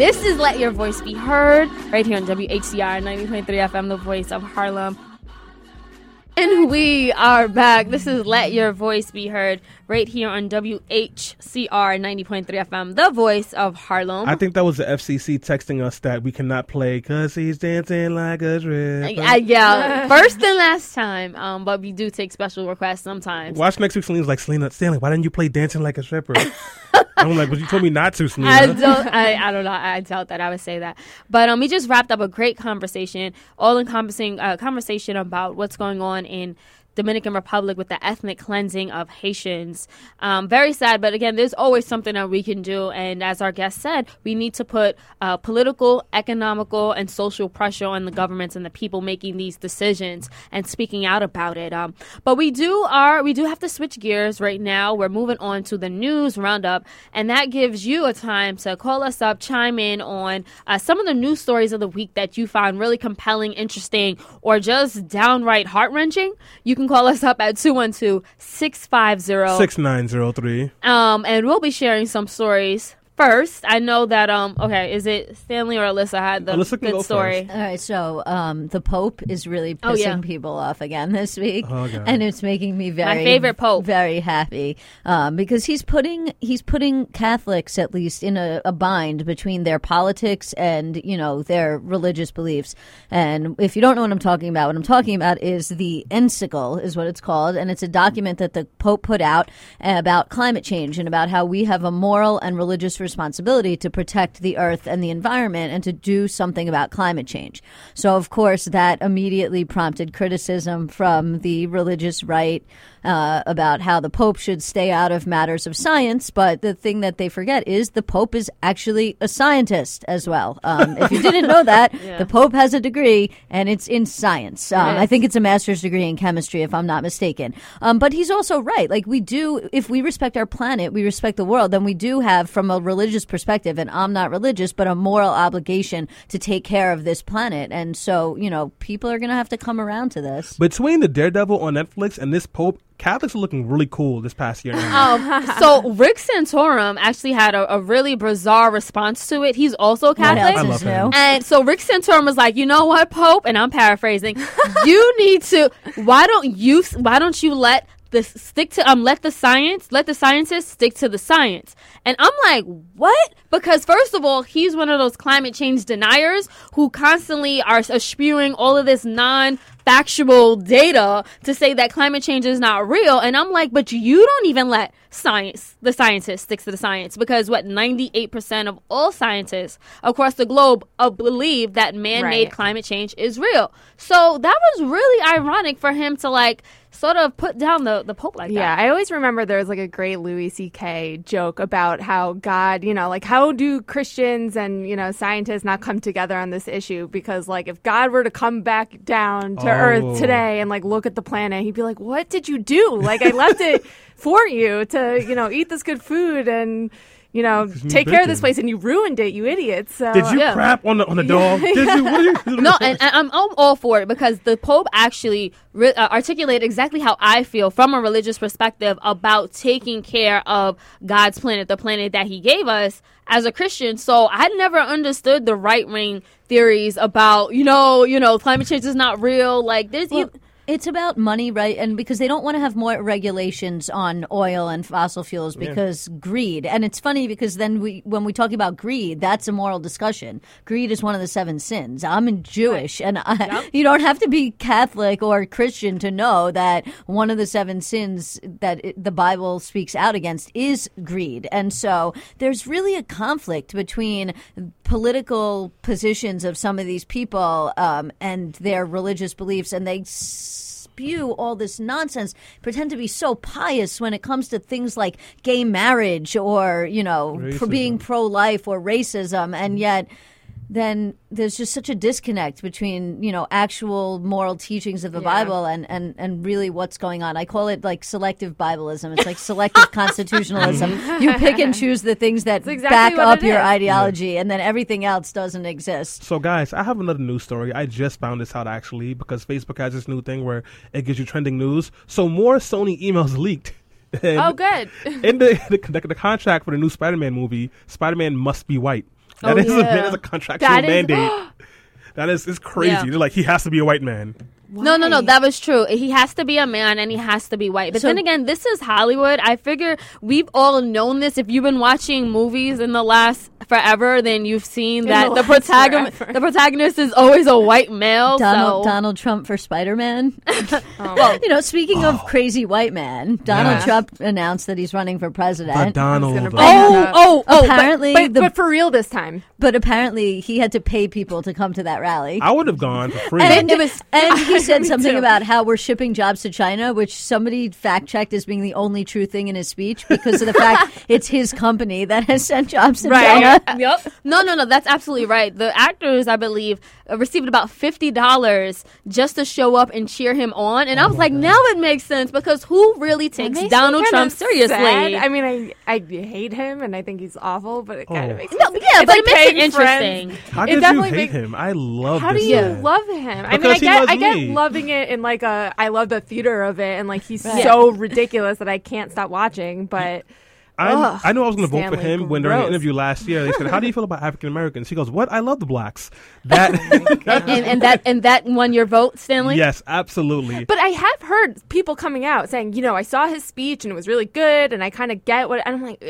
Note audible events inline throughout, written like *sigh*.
This is Let Your Voice Be Heard right here on WHCR 90.3 FM, the voice of Harlem. And we are back. This is Let Your Voice Be Heard right here on WHCR 90.3 FM, the voice of Harlem. I think that was the FCC texting us that we cannot play because he's dancing like a. Uh, yeah, first and last time. Um, but we do take special requests sometimes. Watch next week. Selena's like, Selena, Stanley, why didn't you play dancing like a stripper? *laughs* I'm like, but you told me not to, Selena. I don't. I, I don't know. I doubt that I would say that. But um, we just wrapped up a great conversation, all encompassing uh, conversation about what's going on in Dominican Republic with the ethnic cleansing of Haitians. Um, very sad, but again, there's always something that we can do. And as our guest said, we need to put uh, political, economical, and social pressure on the governments and the people making these decisions and speaking out about it. Um, but we do are we do have to switch gears right now. We're moving on to the news roundup, and that gives you a time to call us up, chime in on uh, some of the news stories of the week that you found really compelling, interesting, or just downright heart wrenching. You can call us up at 212 650 6903. um, and we'll be sharing some stories. First, I know that um okay, is it Stanley or Alyssa had the Alyssa can good go story? first. All right, so um, the Pope is really pissing Oh, yeah. people off again this week, Oh, God. and it's making me very my favorite Pope. very happy um, because he's putting he's putting Catholics at least in a, a bind between their politics and you know their religious beliefs. And if you don't know what I'm talking about, what I'm talking about is the encycle, is what it's called, and it's a document that the Pope put out about climate change and about how we have a moral and religious responsibility to protect the earth and the environment and to do something about climate change. So, of course, that immediately prompted criticism from the religious right uh, about how the Pope should stay out of matters of science. But the thing that they forget is the Pope is actually a scientist as well. Um, if you didn't know that, *laughs* the Pope has a degree and it's in science. Um, I think it's a master's degree in chemistry, if I'm not mistaken. Um, but he's also right. Like, we do, if we respect our planet, we respect the world, then we do have, from a religious perspective, and I'm not religious, but a moral obligation to take care of this planet. And so, you know, people are going to have to come around to this. Between the Daredevil on Netflix and this Pope, Catholics are looking really cool this past year. Now. *laughs* Um, so Rick Santorum actually had a, a really bizarre response to it. He's also What Catholic. else I love him. And so Rick Santorum was like, you know what, Pope, and I'm paraphrasing. *laughs* you need to. Why don't you? Why don't you let the stick to um let the science let the scientists stick to the science? And I'm like, what? Because first of all, he's one of those climate change deniers who constantly are spewing all of this non factual data to say that climate change is not real. And I'm like, but you don't even let science, the scientists, stick to the science because what 98% of all scientists across the globe uh, believe that man made Right. climate change is real. So that was really ironic for him to like sort of put down the, the Pope like Yeah, that. Yeah, I always remember there was like a great Louis C.K. joke about how God, you know, like how do Christians and, you know, scientists not come together on this issue? Because, like, if God were to come back down to Oh. Earth today and, like, look at the planet, he'd be like, what did you do? Like, I left it *laughs* for you to, you know, eat this good food and, you know, take care of this place and you ruined it, you idiots. So, Did you yeah. crap on the on the dog? Did you? What did *laughs* you No, and, and I'm, I'm all for it because the Pope actually re- uh, articulated exactly how I feel from a religious perspective about taking care of God's planet, the planet that He gave us as a Christian. So I never understood the right wing theories about you know you know climate change is not real. Like there's Well, it's about money, right? And because they don't want to have more regulations on oil and fossil fuels because greed. And it's funny because then we, when we talk about greed, that's a moral discussion. Greed is one of the seven sins. I'm in Jewish, and I, *laughs* you don't have to be Catholic or Christian to know that one of the seven sins that it, the Bible speaks out against is greed. And so there's really a conflict between political positions of some of these people um, and their religious beliefs, and they spew all this nonsense, pretend to be so pious when it comes to things like gay marriage or you know being pro-life or racism, and yet then there's just such a disconnect between you know actual moral teachings of the Bible and, and and really what's going on. I call it like selective Bibleism. It's like selective *laughs* constitutionalism. Mm-hmm. You pick and choose the things that exactly back up your is. ideology, and then everything else doesn't exist. So, guys, I have another news story. I just found this out actually because Facebook has this new thing where it gives you trending news. So, more Sony emails *laughs* leaked. Oh, and Oh, good. In the, the, the, the contract for the new Spider Man movie, Spider Man must be white. That Oh, is a, yeah. that is a contractual That is- mandate. *gasps* that is it's crazy. Yeah. They're like he has to be a white man. No, no, no. That was true. He has to be a man and he has to be white. But So- then again, this is Hollywood. I figure we've all known this. If you've been watching movies in the last forever, then you've seen that the the, protagonist, the protagonist is always a white male. Donald so. Donald Trump for Spider Man. Oh. *laughs* *laughs* well, you know, speaking of crazy white man, Donald Yes. Trump announced that he's running for The president. Donald. gonna uh, bring Oh, oh, oh! apparently, but, the, but for real this time. but apparently he had to pay people to come to that rally. I would have gone for free. And, It was- and *laughs* he said something too. about how we're shipping jobs to China, which somebody fact checked as being the only true thing in his speech because of the fact it's his company that has sent jobs to Right. China. *laughs* yep. No, no, no. That's absolutely right. The actors, I believe, uh, received about fifty dollars just to show up and cheer him on, and I was like, now it makes sense because who really takes Donald Trump seriously? sad. I mean, I I hate him and I think he's awful, but it kind Oh. of makes no, me yeah, It's but like it makes it paying friends. interesting. How it you hate make- him? I love How do you man. love him? I mean, I get, I get me. loving it in like a, I love the theater of it, and like he's Right. so ridiculous that I can't stop watching. But I, Ugh, I knew I was going to vote for Stanley, him when during an gross. interview last year they said, "How do you feel about African Americans?" He goes, "What? I love the blacks." *laughs* Oh that, and, and that and that won your vote, Stanley. yes, absolutely. but I have heard people coming out saying, you know, I saw his speech and it was really good, and I kind of get what. And I'm like,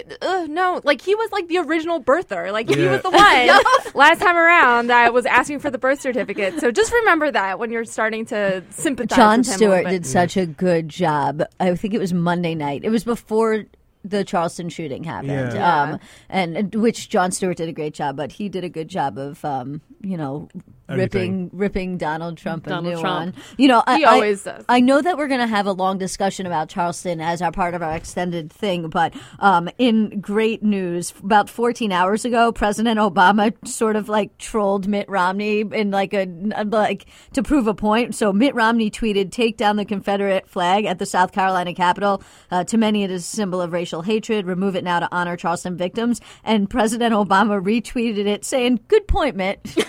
no, like he was like the original birther, like he was the one *laughs* last time around that was asking for the birth certificate. So just remember that when you're starting to sympathize. John with him Stewart little bit. did such a good job. I think it was Monday night. It was before the Charleston shooting happened, Yeah. um, and, and which Jon Stewart did a great job, but he did a good job of, um, you know, ripping ripping Donald Trump a Donald new Trump. one. You know, I, He I- always does. I know that we're going to have a long discussion about Charleston as our part of our extended thing, but um, in great news, about 14 hours ago, President Obama sort of like trolled Mitt Romney in like a like to prove a point. So Mitt Romney tweeted, "Take down the Confederate flag at the South Carolina Capitol. Uh, to many, it is a symbol of racial hatred. Remove it now to honor Charleston victims." And President Obama retweeted it, saying, "Good point, Mitt." *laughs* *laughs*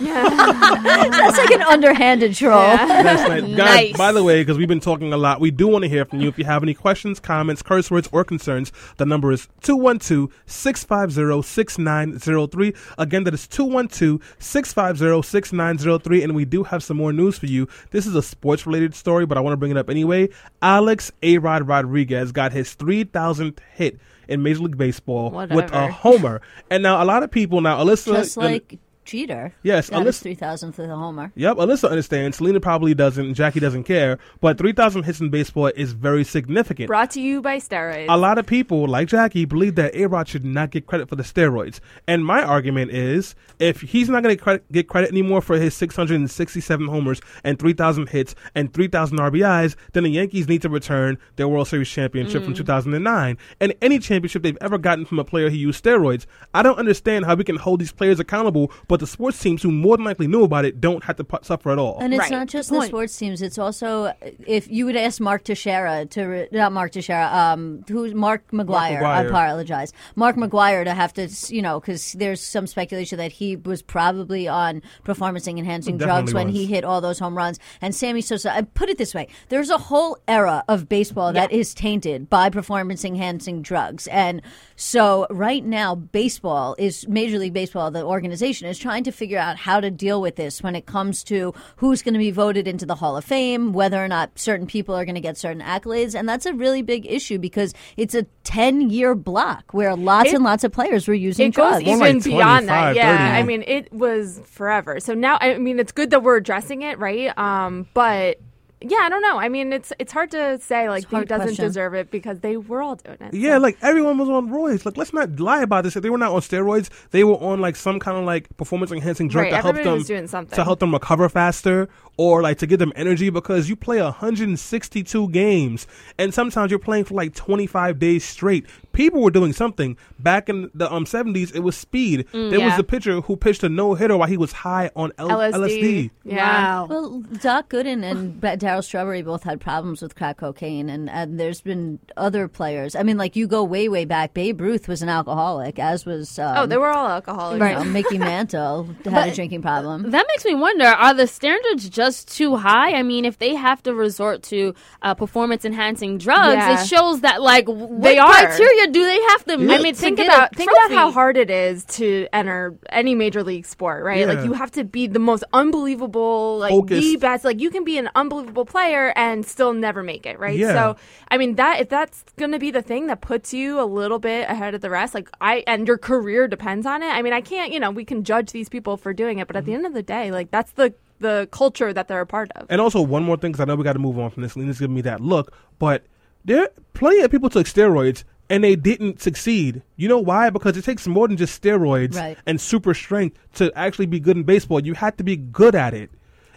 That's like an underhanded troll. That's right. Guys, *laughs* Nice. by the way, because we've been talking a lot, we do want to hear from you. If you have any questions, comments, curse words, or concerns, the number is 212-650-6903. Again, that is 212-650-6903. And we do have some more news for you. This is a sports-related story, but I want to bring it up anyway. Alex A-Rod Rodriguez got his 3,000th hit in Major League Baseball with a homer. And now a lot of people, now Alyssa... Just like Jeter. Yes, got his Alyssa- three thousandth of the homer. Yep, Alyssa understands. Selena probably doesn't. Jackie doesn't care. But 3,000 hits in baseball is very significant. Brought to you by steroids. A lot of people, like Jackie, believe that A-Rod should not get credit for the steroids. And my argument is, if he's not going to credit, get credit anymore for his 667 homers and 3,000 hits and 3,000 RBIs, then the Yankees need to return their World Series championship from mm. 2009 and any championship they've ever gotten from a player who used steroids. I don't understand how we can hold these players accountable, but the sports teams who more than likely knew about it don't have to pu- suffer at all. And it's Right. not just the sports teams; it's also if you would ask Mark Teixeira to re- not Mark Teixeira, um, who's Mark McGwire, I apologize, Mark McGwire to have to, you know, because there's some speculation that he was probably on performance enhancing drugs Definitely when he hit all those home runs. And Sammy Sosa, I put it this way: there's a whole era of baseball that is tainted by performance enhancing drugs, and so right now, baseball is Major League Baseball, the organization is trying to figure out how to deal with this when it comes to who's going to be voted into the Hall of Fame, whether or not certain people are going to get certain accolades, and that's a really big issue because it's a ten year block where lots It- and lots of players were using it goes drugs. More even like beyond that. Yeah, 30. I mean, it was forever. So now, I mean, it's good that we're addressing it, right? Um, but yeah, I don't know. I mean, it's it's hard to say like a who doesn't question. deserve it because they were all doing it. Yeah, So- like everyone was on roids. Like, let's not lie about this. If they were not on steroids, they were on like some kind of like performance enhancing drug Right, to help them doing something. to help them recover faster or like to give them energy because you play 162 games and sometimes you're playing for like 25 days straight. People were doing something back in the um 70s. It was speed. there was yeah. a pitcher who pitched a no hitter while he was high on L- LSD. LSD. Yeah. Wow. Well, Doc Gooden and *laughs* Ba- Darryl Strawberry both had problems with crack cocaine, and, and there's been other players. I mean, like you go way, way back. Babe Ruth was an alcoholic, as was um, Oh, they were all alcoholics. you know, Mickey *laughs* Mantle had a drinking problem. That makes me wonder: Are the standards just too high? I mean, if they have to resort to uh, performance-enhancing drugs, Yeah. it shows that like w- They are. criteria or do they have to? Meet I mean, think about think about how hard it is to enter any major league sport, right? Yeah. Like you have to be the most unbelievable, like the best. Like you can be an unbelievable player and still never make it, right? Yeah. So, I mean, that if that's going to be the thing that puts you a little bit ahead of the rest, like I and your career depends on it. I mean, I can't, you know, we can judge these people for doing it, but at the mm-hmm. end of the day, like that's the the culture that they're a part of. And also one more thing, because I know we got to move on from this. Lena's giving me that look, but there plenty of people took steroids and they didn't succeed. You know why? Because it takes more than just steroids Right. and super strength to actually be good in baseball. You have to be good at it.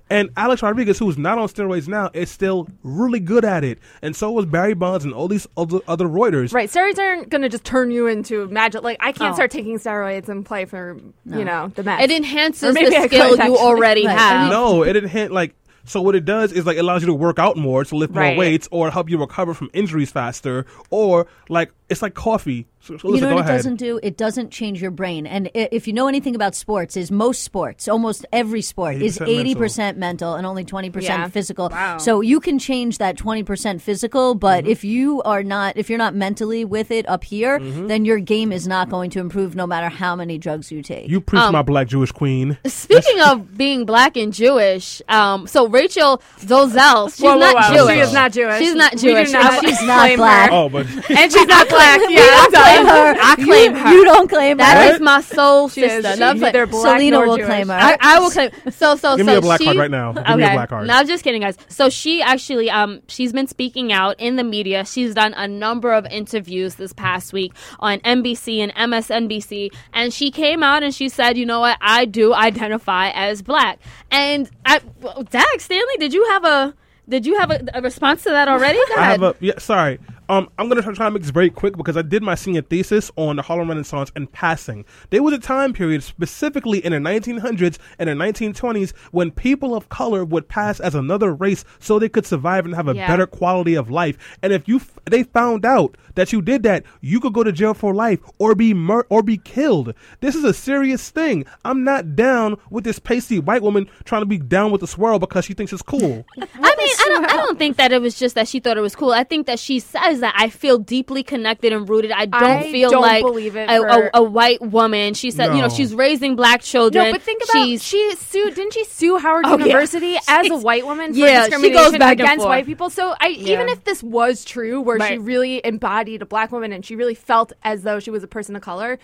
And Alex Rodriguez, who's not on steroids now, is still really good at it. And so was Barry Bonds and all these other, other Reuters. Right, steroids aren't going to just turn you into magic. Like I can't Oh. start taking steroids and play for you know the Mets. It enhances maybe I the could, skill you actually. already Right. have. No, it didn't like. So what it does is like it allows you to work out more, to lift Right. more weights, or help you recover from injuries faster, or like it's like coffee. So, so you listen, know go what it ahead. doesn't do? It doesn't change your brain. And if you know anything about sports, is most sports, almost every sport, is 80% eighty percent mental and only twenty percent Yeah. physical. Wow. So you can change that twenty percent physical, but Mm-hmm. if you are not, if you're not mentally with it up here, Mm-hmm. then your game is not going to improve, no matter how many drugs you take. You preach Um, my black Jewish queen. Speaking of being black and Jewish, um, so Rachel Dolezal, she's Whoa, whoa, not whoa. Jewish. She is not Jewish. She's not Jewish. not She's not black. Oh, but and she's not black. Yeah, don't I'm claim her. I claim you, her. You don't claim That her. is my soul She is. sister. She's No, but- black Selena will Jewish. claim her. I, I will *laughs* claim. So so Give so me a black she, card right now. Give okay. me a black card. No, I'm just kidding, guys. So she actually um she's been speaking out in the media. She's done a number of interviews this past week on NBC and MSNBC, and she came out and she said, you know what, I do identify as black. And I, Dak Stanley, did you have a did you have a, a response to that already? I have a yeah. Sorry. Um, I'm gonna try, try to make this very quick because I did my senior thesis on the Harlem Renaissance and passing. There was a time period, specifically in the 1900s and the 1920s, when people of color would pass as another race so they could survive and have a Yeah. better quality of life. And if you f- they found out that you did that, you could go to jail for life or be mur- or be killed. This is a serious thing. I'm not down with this pasty white woman trying to be down with the swirl because she thinks it's cool. *laughs* I mean, I don't, I don't think that it was just that she thought it was cool. I think that she says that I feel deeply connected and rooted. I don't I feel don't like believe it a, for- a, a white woman. She said, you know, she's raising black children. No, but think about she's, she sued. Didn't she sue Howard Oh, yeah. University *laughs* as a white woman for Yeah, she goes discrimination back against white people? So I even if this was true, where she really embodied a black woman and she really felt as though she was a person of color,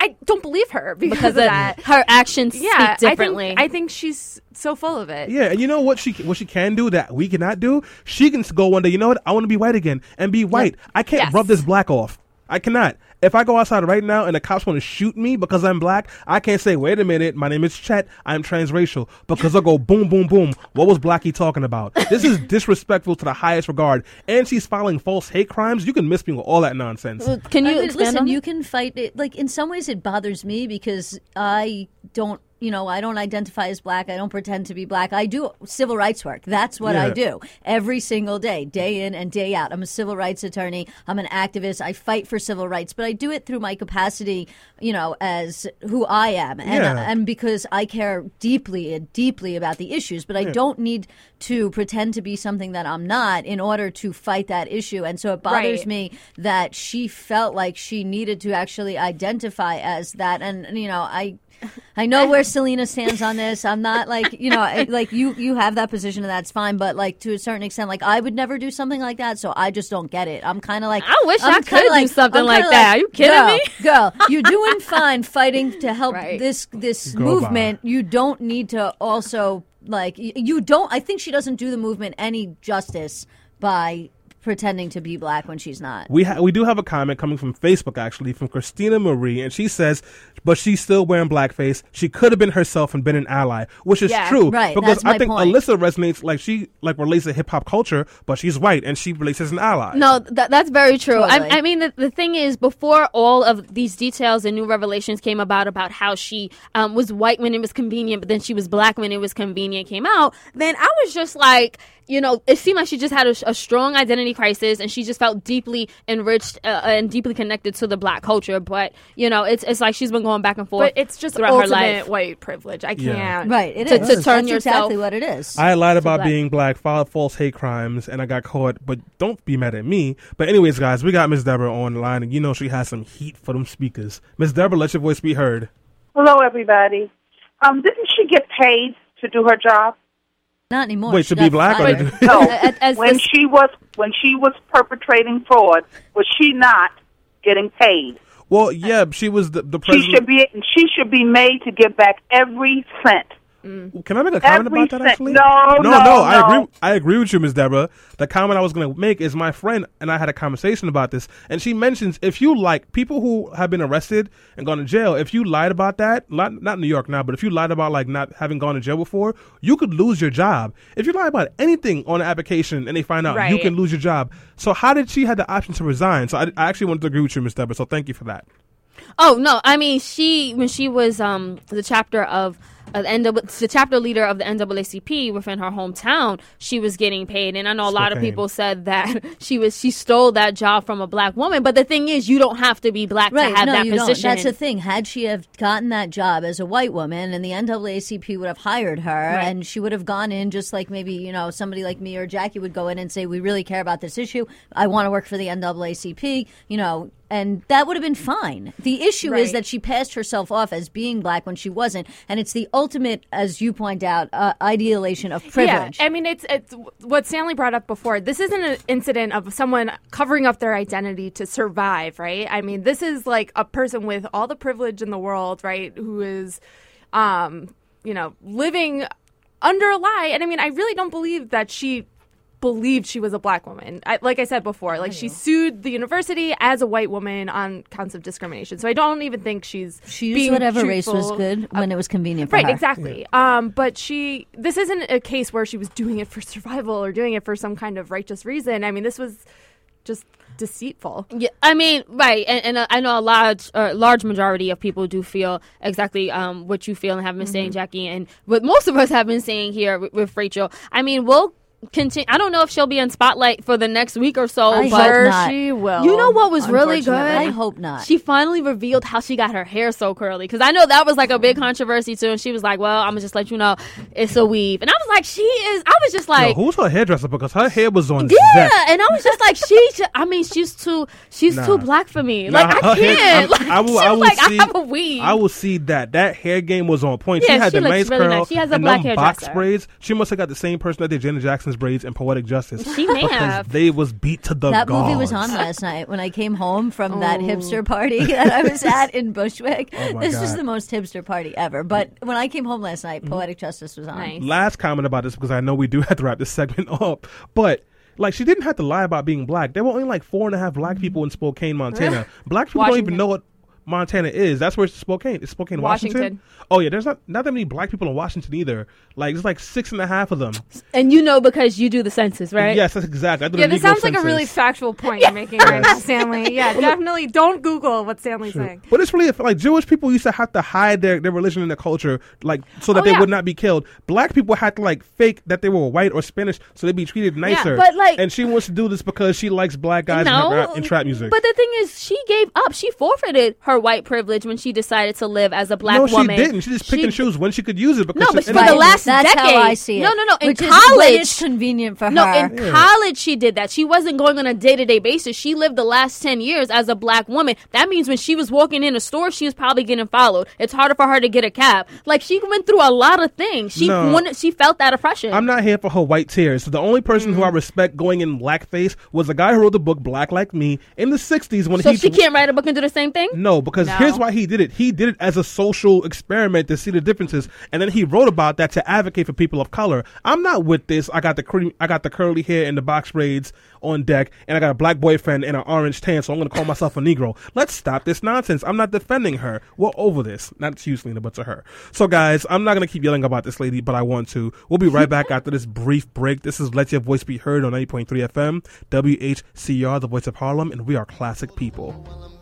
I don't believe her because, because of of that. her actions Yeah, speak differently. I think, I think she's so full of it. Yeah, and you know what she what she can do that we cannot do? She can go one day. You know what? I want to be white again and be white. I can't Yes. rub this black off. I cannot. If I go outside right now and the cops want to shoot me because I'm black, I can't say, "Wait a minute, my name is Chet. I'm transracial." Because they'll go boom, boom, boom. What was Blackie talking about? This is *laughs* disrespectful to the highest regard. And she's filing false hate crimes. You can miss me with all that nonsense. Well, Can you I mean, expand listen, on you can fight it. Like in some ways, it bothers me because I don't, you know, I don't identify as black. I don't pretend to be black. I do civil rights work. That's what I do every single day, day in and day out. I'm a civil rights attorney. I'm an activist. I fight for civil rights, but I do it through my capacity, you know, as who I am, and Yeah. and because I care deeply and deeply about the issues. But I don't need to pretend to be something that I'm not in order to fight that issue. And so it bothers Right. me that she felt like she needed to actually identify as that and you know i i know where selena stands on this i'm not like you know I- like you you have that position and that's fine but like to a certain extent like i would never do something like that so i just don't get it i'm kind of like I wish I'm I kinda could do something I'm like that. Are you kidding girl, me? *laughs* girl you're doing fine fighting to help Right. this this Go movement you don't need to also like you don't i think she doesn't do the movement any justice by pretending to be black when she's not We ha- we do have a comment coming from Facebook actually from Christina Marie, and she says, "But she's still wearing blackface. She could have been herself and been an ally," which is Yeah, true. right, Because that's I my think point. Alyssa resonates like she like relates to hip hop culture, but she's white and she relates as an ally. No, that, that's very true. Totally. I, I mean, the, the thing is, before all of these details and new revelations came about about how she um, was white when it was convenient, but then she was black when it was convenient came out, then I was just like, you know, it seemed like she just had a, a strong identity prices, and she just felt deeply enriched uh, and deeply connected to the black culture. But you know, it's it's like she's been going back and forth. But it's just throughout her ultimate life. white privilege. I can't. Right, it is. To- to turn That's yourself- exactly what it is. I lied about black. being black, filed false hate crimes, and I got caught. But don't be mad at me. But anyways, guys, we got Miss Deborah online, and you know she has some heat for them speakers. Miss Deborah, let your voice be heard. Hello, everybody. Um, didn't she get paid to do her job? Not anymore. Wait, She to be got black or fired. to- *laughs* No. As- as when this- she was when she was perpetrating fraud, was she not getting paid? Well, yeah, she was the, the She should be she should be made to give back every cent. Can I make a comment Every about that? Actually, no, no, no, I agree. I agree with you, Miss Deborah. The comment I was going to make is my friend and I had a conversation about this, and she mentions if you like people who have been arrested and gone to jail, if you lied about that, not not New York now, but if you lied about like not having gone to jail before, you could lose your job. If you lie about anything on an application and they find out, you can lose your job. So how did she have the option to resign? So I, I actually wanted to agree with you, Miss Deborah. So thank you for that. Oh no, I mean she when she was um the chapter of uh, the, NAA the chapter leader of the NAACP within her hometown, she was getting paid, and I know a lot of people said that *laughs* she was she stole that job from a black woman. But the thing is, you don't have to be black Right, to have no, that you position. don't. That's the thing. Had she have gotten that job as a white woman, and the NAACP would have hired her, and she would have gone in just like maybe you know somebody like me or Jackie would go in and say, "We really care about this issue. I want to work for the NAACP." You know. And that would have been fine. The issue is that she passed herself off as being black when she wasn't, and it's the ultimate, as you point out, uh, idealization of privilege. Yeah, I mean, it's it's what Stanley brought up before. This isn't an incident of someone covering up their identity to survive, right? I mean, this is like a person with all the privilege in the world, right? Who is, um, you know, living under a lie. And I mean, I really don't believe that she believed she was a black woman. I, like I said before, like she sued the university as a white woman on counts of discrimination. So I don't even think she's she used being whatever race was good when it was convenient for her. Right, her. exactly. Um, but she, this isn't a case where she was doing it for survival or doing it for some kind of righteous reason. I mean, this was just deceitful. Yeah, I mean, right, and, and uh, I know a large, uh, large majority of people do feel exactly um, what you feel and have been saying, Jackie, and what most of us have been saying here with, with Rachel. I mean, we'll continue. I don't know if she'll be in spotlight for the next week or so, I but hope Sure, not. she will. You know what was really good? I hope not. she finally revealed how she got her hair so curly because I know that was like a big controversy too. And she was like, "Well, I'm gonna just let you know it's a weave," and I was like, "She is." I was just Yo, like, who's her hairdresser? Because her hair was on. yeah, zest. and I was just like, she. ju- I mean, she's too. She's Nah. too black for me. Nah, like I can't. I'm- like, I will- she I was will like, see- I have a weave. I will see that that hair game was on point. Yeah, she had she the looks nice really curl nice. She has a black them box hairdresser. braids. She must have got the same person that did Janet Jackson's braids in Poetic Justice. She may because have. They was beat to the That movie was on last night when I came home from that hipster party *laughs* that I was at in Bushwick. Oh my this was the most hipster party ever. But when I came home last night, Mm-hmm. Poetic Justice was on. Nice. Last comment about this because I know we do have to wrap this *laughs* segment up, but. Like she didn't have to lie about being black. There were only like four and a half black people in Spokane, Montana. Black people don't even know what Montana is. That's where it's Spokane. It's Spokane, Washington. Washington. Oh yeah, there's not not that many black people in Washington either. Like there's like six and a half of them. and you know because you do the census, right? Yes, that's exactly. I did Yeah, a this legal sounds like a really factual point *laughs* you're making right now, Stanley. *laughs* Yeah, definitely don't Google what Stanley's saying. But it's really like Jewish people used to have to hide their, their religion and their culture, like so that Oh, they yeah. would not be killed. Black people had to like fake that they were white or Spanish so they'd be treated nicer. but, like- and she wants to do this because she likes black guys No, and, rap, and trap music. But the thing is, she gave up. She forfeited her white privilege when she decided to live as a black woman no, she didn't. She just picked and chose when she could use it. Because No, but for the it- last That's decade. how I see it. No, no, no. In Which college, it's convenient for No, her. No, in college she did that. She wasn't going on a day to day basis. She lived the last ten years as a black woman. That means when she was walking in a store, she was probably getting followed. It's harder for her to get a cab. Like she went through a lot of things. She No. wanted, she felt that oppression. I'm not here for her white tears. So the only person Mm-hmm. who I respect going in blackface was the guy who wrote the book Black Like Me in the '60s when so he she can't write a book and do the same thing. No, because No. here's why he did it. He did it as a social experiment to see the differences, and then he wrote about that to advocate for people of color. I'm not with this. I got the cream, I got the curly hair and the box braids on deck, and I got a black boyfriend and an orange tan, so I'm going to call myself a Negro. Let's stop this nonsense. I'm not defending her. We're over this. Not to you, Selena, but to her. So, guys, I'm not going to keep yelling about this lady, but I want to. We'll be right back after this brief break. This is Let Your Voice Be Heard on 90.3 FM, WHCR, the voice of Harlem, and we are classic people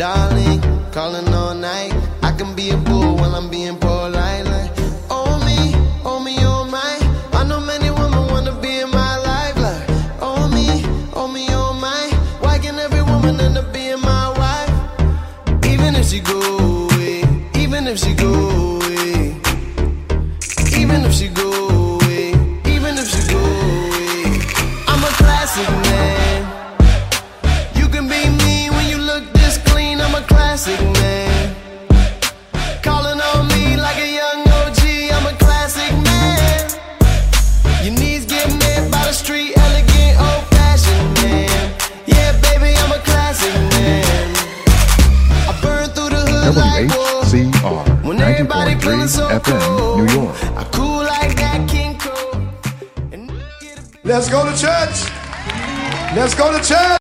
darling, calling all night. I can be a fool while I'm being polite. Like, oh me, oh me, oh my. I know many women wanna be in my life. Like, oh me, oh me, oh my. Why can every woman end up being my wife? Even if she go away, even if she go away, even if she go.